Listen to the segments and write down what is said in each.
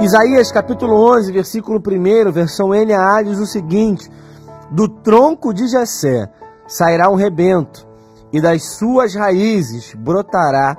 Isaías capítulo 11, versículo 1, versão NAA, diz o seguinte: Do tronco de Jessé sairá um rebento, e das suas raízes brotará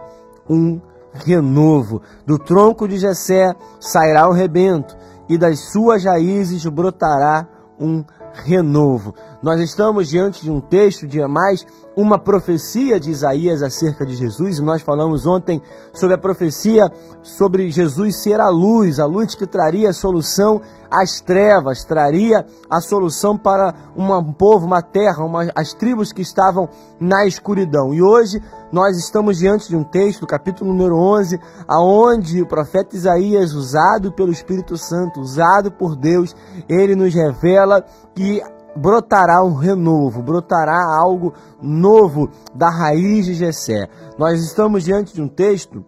um renovo. Do tronco de Jessé sairá um rebento, e das suas raízes brotará um renovo. Nós estamos diante de um texto de mais uma profecia de Isaías acerca de Jesus, e nós falamos ontem sobre a profecia sobre Jesus ser a luz, a luz que traria a solução às trevas, traria a solução para um povo, uma terra, uma, as tribos que estavam na escuridão. E hoje nós estamos diante de um texto, capítulo número 11, aonde o profeta Isaías, usado pelo Espírito Santo, usado por Deus, ele nos revela que brotará um renovo, brotará algo novo da raiz de Jessé. Nós estamos diante de um texto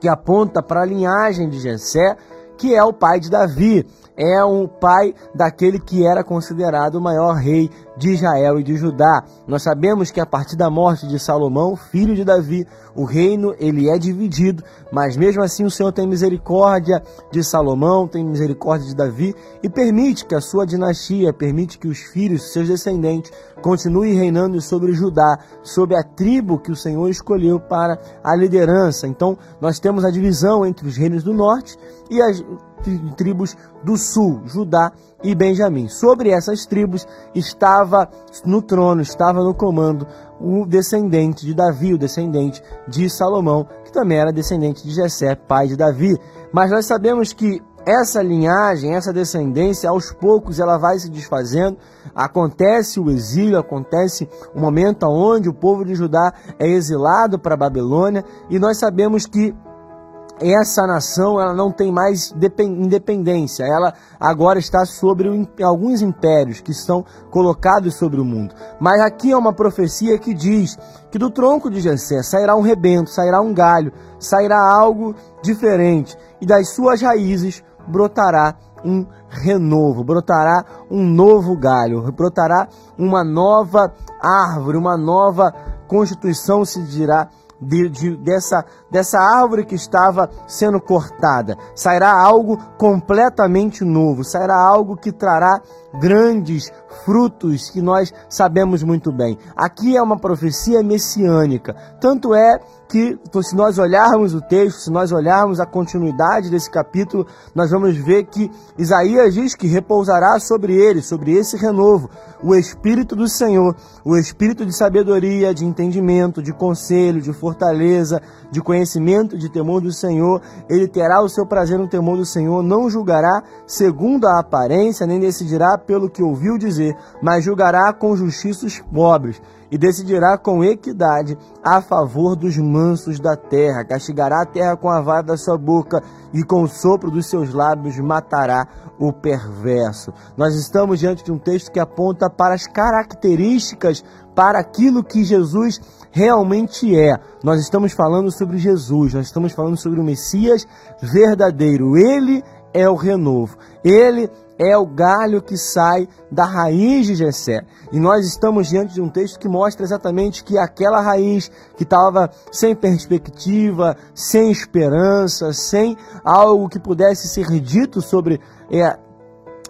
que aponta para a linhagem de Jessé, que é o pai de Davi é um pai daquele que era considerado o maior rei de Israel e de Judá. Nós sabemos que a partir da morte de Salomão, filho de Davi, o reino ele é dividido, mas mesmo assim o Senhor tem misericórdia de Salomão, tem misericórdia de Davi e permite que a sua dinastia, permite que os filhos, seus descendentes, continuem reinando sobre Judá, sobre a tribo que o Senhor escolheu para a liderança. Então, nós temos a divisão entre os reinos do norte e as tribos do sul, Judá e Benjamim. Sobre essas tribos estava no trono, estava no comando o descendente de Davi, o descendente de Salomão, que também era descendente de Jessé, pai de Davi. Mas nós sabemos que essa linhagem, essa descendência, aos poucos ela vai se desfazendo. Acontece o exílio, acontece o momento onde o povo de Judá é exilado para a Babilônia, e nós sabemos que essa nação ela não tem mais independência, ela agora está sobre alguns impérios que são colocados sobre o mundo. Mas aqui é uma profecia que diz que do tronco de Jessé sairá um rebento, sairá um galho, sairá algo diferente e das suas raízes brotará um renovo, brotará um novo galho, brotará uma nova árvore, uma nova constituição se dirá de, de, dessa, dessa árvore que estava sendo cortada. Sairá algo completamente novo, sairá algo que trará grandes frutos que nós sabemos muito bem. Aqui é uma profecia messiânica. Tanto é que, se nós olharmos o texto, se nós olharmos a continuidade desse capítulo, nós vamos ver que Isaías diz que repousará sobre ele, sobre esse renovo, o Espírito do Senhor, o Espírito de sabedoria, de entendimento, de conselho, de fortaleza, de conhecimento, de temor do Senhor. Ele terá o seu prazer no temor do Senhor, não julgará segundo a aparência, nem decidirá pelo que ouviu dizer, mas julgará com justiça os pobres e decidirá com equidade a favor dos mansos da terra. Castigará a terra com a vara da sua boca e com o sopro dos seus lábios matará o perverso. Nós estamos diante de um texto que aponta para as características, para aquilo que Jesus realmente é. Nós estamos falando sobre Jesus, nós estamos falando sobre o Messias verdadeiro. Ele é o renovo. Ele é o galho que sai da raiz de Jessé. E nós estamos diante de um texto que mostra exatamente que aquela raiz que estava sem perspectiva, sem esperança, sem algo que pudesse ser dito sobre é,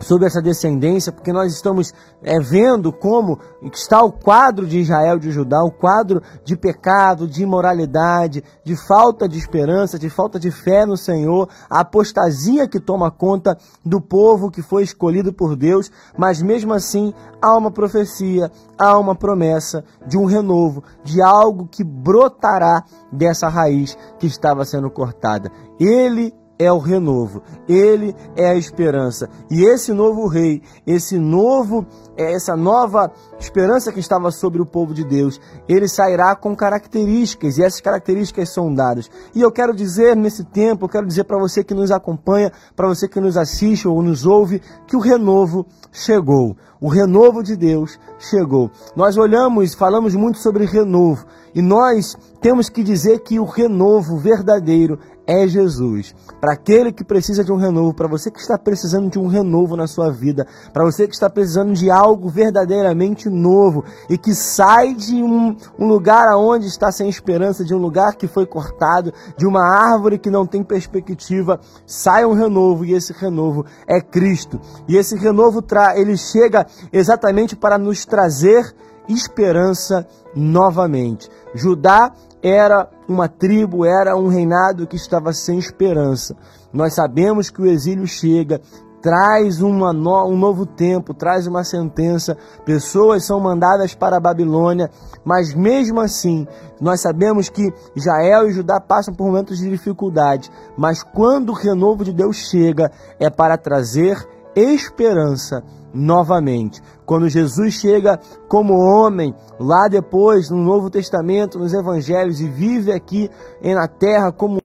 sobre essa descendência, porque nós estamos é, vendo como está o quadro de Israel, de Judá, o quadro de pecado, de imoralidade, de falta de esperança, de falta de fé no Senhor, a apostasia que toma conta do povo que foi escolhido por Deus, mas mesmo assim há uma profecia, há uma promessa de um renovo, de algo que brotará dessa raiz que estava sendo cortada. Ele é o renovo, ele é a esperança. E esse novo rei, esse novo, é, essa nova esperança que estava sobre o povo de Deus, ele sairá com características, e essas características são dadas. E eu quero dizer nesse tempo, eu quero dizer para você que nos acompanha, para você que nos assiste ou nos ouve, que o renovo chegou. O renovo de Deus chegou. Nós olhamos, falamos muito sobre renovo, E nós temos que dizer que o renovo verdadeiro é Jesus. Para aquele que precisa de um renovo, para você que está precisando de um renovo na sua vida, para você que está precisando de algo verdadeiramente novo e que sai de um, um lugar aonde está sem esperança, de um lugar que foi cortado, de uma árvore que não tem perspectiva, sai um renovo e esse renovo é Cristo. E esse renovo ele chega exatamente para nos trazer esperança novamente. Judá era uma tribo, era um reinado que estava sem esperança. Nós sabemos que o exílio chega, traz uma no, um novo tempo, traz uma sentença, pessoas são mandadas para a Babilônia, mas mesmo assim, nós sabemos que Israel e Judá passam por momentos de dificuldade, mas quando o renovo de Deus chega, é para trazer esperança novamente. Quando Jesus chega como homem, lá depois, no Novo Testamento, nos Evangelhos, e vive aqui na terra como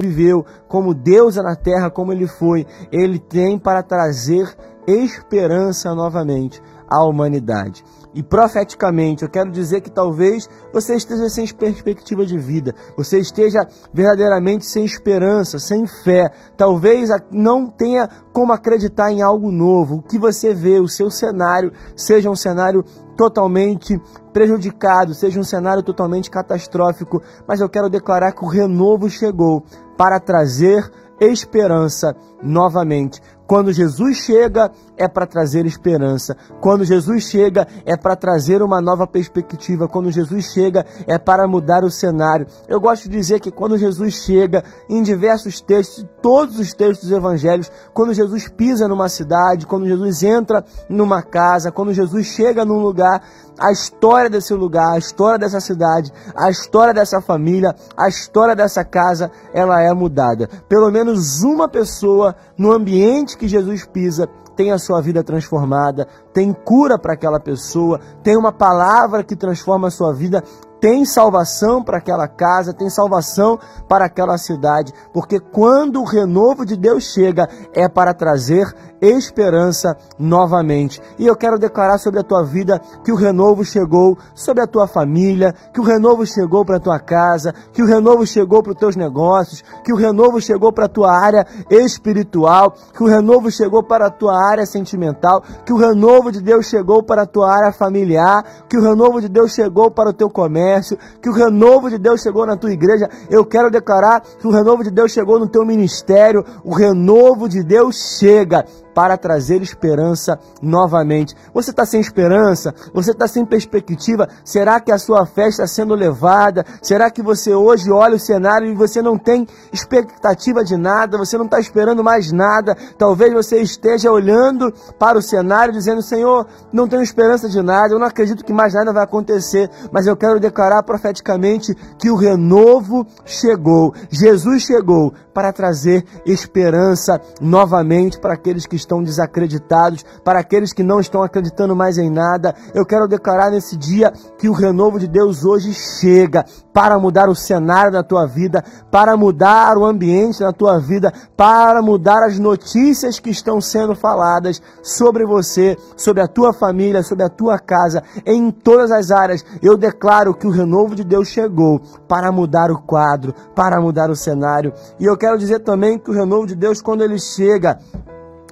viveu, como Deus é na terra, como ele foi, ele tem para trazer esperança novamente à humanidade. E profeticamente, eu quero dizer que talvez você esteja sem perspectiva de vida, você esteja verdadeiramente sem esperança, sem fé, talvez não tenha como acreditar em algo novo. O que você vê, o seu cenário, seja um cenário totalmente prejudicado, seja um cenário totalmente catastrófico, mas eu quero declarar que o renovo chegou para trazer esperança novamente. Quando Jesus chega, é para trazer esperança. Quando Jesus chega, é para trazer uma nova perspectiva. Quando Jesus chega, é para mudar o cenário. Eu gosto de dizer que quando Jesus chega, em diversos textos, todos os textos dos evangelhos, quando Jesus pisa numa cidade, quando Jesus entra numa casa, quando Jesus chega num lugar, a história desse lugar, a história dessa cidade, a história dessa família, a história dessa casa, ela é mudada. Pelo menos uma pessoa no ambiente que Jesus pisa tem a sua vida transformada, tem cura para aquela pessoa, tem uma palavra que transforma a sua vida, tem salvação para aquela casa, tem salvação para aquela cidade, porque quando o renovo de Deus chega, é para trazer esperança novamente. E eu quero declarar sobre a tua vida que o renovo chegou sobre a tua família, que o renovo chegou para a tua casa, que o renovo chegou para os teus negócios, que o renovo chegou para a tua área espiritual, que o renovo chegou para a tua área sentimental, que o renovo de Deus chegou para a tua área familiar, que o renovo de Deus chegou para o teu comércio, que o renovo de Deus chegou na tua igreja. Eu quero declarar que o renovo de Deus chegou no teu ministério, o renovo de Deus chega para trazer esperança novamente. Você está sem esperança? Você está sem perspectiva? Será que a sua fé está sendo levada? Será que você hoje olha o cenário e você não tem expectativa de nada? Você não está esperando mais nada? Talvez você esteja olhando para o cenário dizendo: Senhor, não tenho esperança de nada, eu não acredito que mais nada vai acontecer, mas eu quero declarar profeticamente que o renovo chegou. Jesus chegou para trazer esperança novamente para aqueles que estão desacreditados, para aqueles que não estão acreditando mais em nada. Eu quero declarar nesse dia que o renovo de Deus hoje chega para mudar o cenário da tua vida, para mudar o ambiente da tua vida, para mudar as notícias que estão sendo faladas sobre você, sobre a tua família, sobre a tua casa, em todas as áreas. Eu declaro que o renovo de Deus chegou para mudar o quadro, para mudar o cenário. E eu quero dizer também que o renovo de Deus, quando ele chega,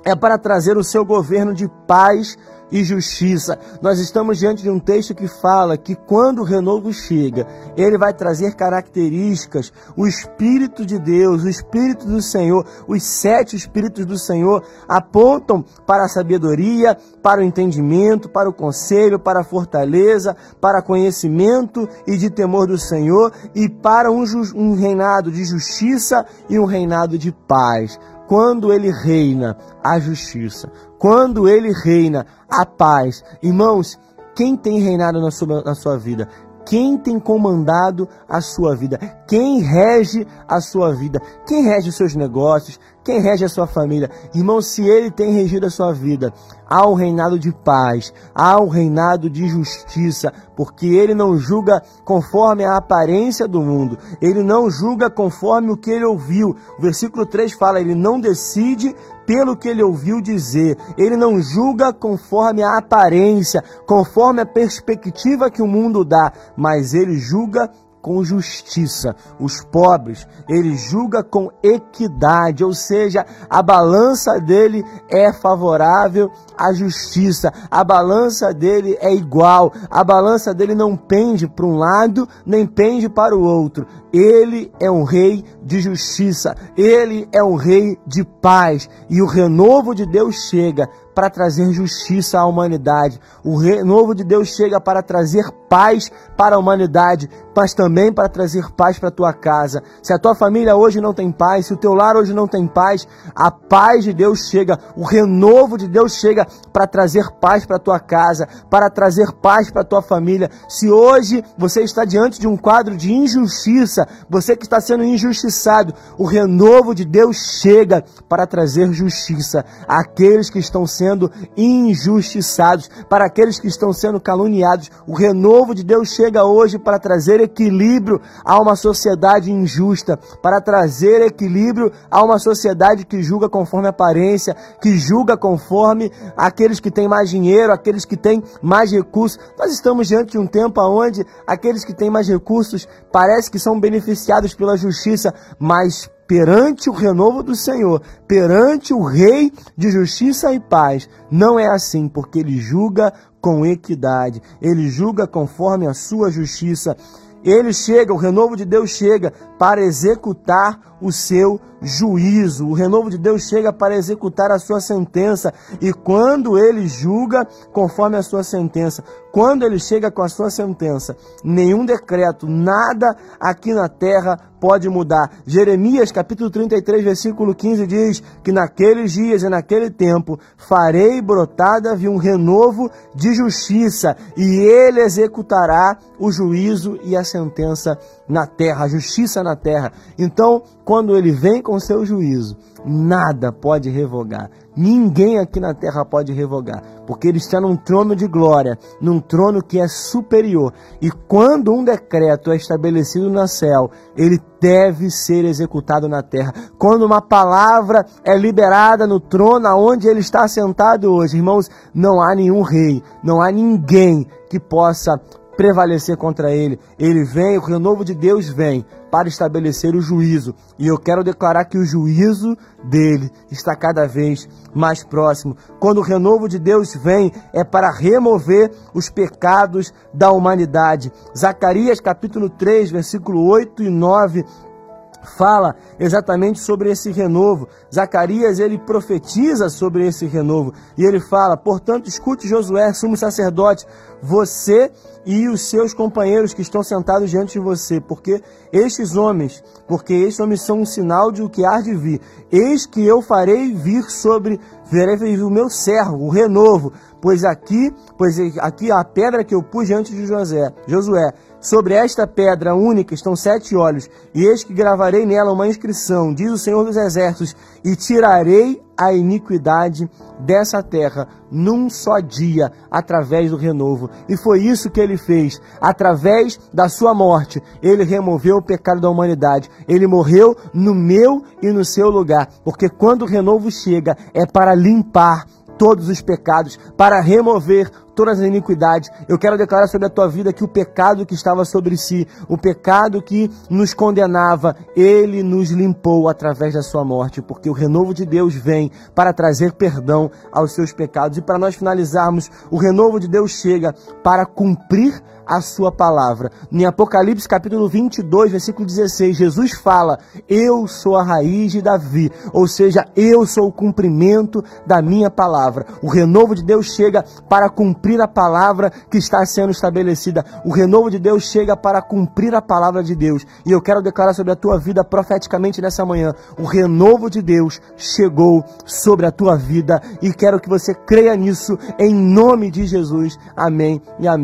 é para trazer o seu governo de paz e justiça. Nós estamos diante de um texto que fala que quando o renovo chega, ele vai trazer características, o Espírito de Deus, o Espírito do Senhor, os sete Espíritos do Senhor apontam para a sabedoria, para o entendimento, para o conselho, para a fortaleza, para conhecimento e de temor do Senhor e para um, um reinado de justiça e um reinado de paz quando ele reina a justiça, quando ele reina a paz. Irmãos, quem tem reinado na sua, na sua vida? Quem tem comandado a sua vida? Quem rege a sua vida? Quem rege os seus negócios? Quem rege a sua família? Irmão, se ele tem regido a sua vida, há um reinado de paz, há um reinado de justiça, porque ele não julga conforme a aparência do mundo, ele não julga conforme o que ele ouviu. O versículo 3 fala: ele não decide pelo que ele ouviu dizer. Ele não julga conforme a aparência, conforme a perspectiva que o mundo dá, mas ele julga com justiça. Os pobres, ele julga com equidade, ou seja, a balança dele é favorável à justiça. A balança dele é igual. A balança dele não pende para um lado, nem pende para o outro. Ele é um rei de justiça. Ele é um rei de paz. E o renovo de Deus chega para trazer justiça à humanidade. O renovo de Deus chega para trazer paz para a humanidade, mas também para trazer paz para a tua casa. Se a tua família hoje não tem paz, se o teu lar hoje não tem paz, a paz de Deus chega, o renovo de Deus chega para trazer paz para a tua casa, para trazer paz para a tua família. Se hoje você está diante de um quadro de injustiça, você que está sendo injustiçado, o renovo de Deus chega para trazer justiça àqueles que estão sendo sendo injustiçados, para aqueles que estão sendo caluniados. O renovo de Deus chega hoje para trazer equilíbrio a uma sociedade injusta, para trazer equilíbrio a uma sociedade que julga conforme aparência, que julga conforme aqueles que têm mais dinheiro, aqueles que têm mais recursos. Nós estamos diante de um tempo onde aqueles que têm mais recursos parece que são beneficiados pela justiça, mas perante o renovo do Senhor, perante o Rei de justiça e paz. Não é assim, porque ele julga com equidade, ele julga conforme a sua justiça. Ele chega, o renovo de Deus chega para executar o seu juízo. O renovo de Deus chega para executar a sua sentença. E quando ele julga conforme a sua sentença, quando ele chega com a sua sentença, nenhum decreto, nada aqui na terra pode mudar. Jeremias capítulo 33, versículo 15 diz que naqueles dias e naquele tempo farei brotada de um renovo de justiça e ele executará o juízo e a sentença na terra, a justiça na terra. Então, quando ele vem com seu juízo, nada pode revogar. Ninguém aqui na terra pode revogar, porque ele está num trono de glória, num trono que é superior. E quando um decreto é estabelecido no céu, ele deve ser executado na terra. Quando uma palavra é liberada no trono aonde ele está sentado hoje, irmãos, não há nenhum rei, não há ninguém que possa prevalecer contra ele. Ele vem, o renovo de Deus vem para estabelecer o juízo. E eu quero declarar que o juízo dele está cada vez mais próximo. Quando o renovo de Deus vem, é para remover os pecados da humanidade. Zacarias capítulo 3, versículo 8 e 9 fala exatamente sobre esse renovo. Zacarias ele profetiza sobre esse renovo e ele fala: "Portanto, escute Josué, sumo sacerdote, você e os seus companheiros que estão sentados diante de você, porque estes homens, porque estes homens são um sinal de o que há de vir. Eis que eu farei vir sobre verei o meu servo, o renovo, pois aqui, pois aqui a pedra que eu pus diante de José, Josué, Sobre esta pedra única estão sete olhos, e eis que gravarei nela uma inscrição, diz o Senhor dos Exércitos, e tirarei a iniquidade dessa terra num só dia, através do renovo. E foi isso que ele fez. Através da sua morte, ele removeu o pecado da humanidade. Ele morreu no meu e no seu lugar. Porque quando o renovo chega, é para limpar todos os pecados, para remover todas as iniquidades. Eu quero declarar sobre a tua vida que o pecado que estava sobre si, o pecado que nos condenava, ele nos limpou através da sua morte, porque o renovo de Deus vem para trazer perdão aos seus pecados. E para nós finalizarmos, o renovo de Deus chega para cumprir a sua palavra. Em Apocalipse capítulo 22, versículo 16, Jesus fala: Eu sou a raiz de Davi, ou seja, eu sou o cumprimento da minha palavra. O renovo de Deus chega para cumprir a palavra que está sendo estabelecida. O renovo de Deus chega para cumprir a palavra de Deus. E eu quero declarar sobre a tua vida profeticamente nessa manhã: o renovo de Deus chegou sobre a tua vida e quero que você creia nisso em nome de Jesus. Amém e amém.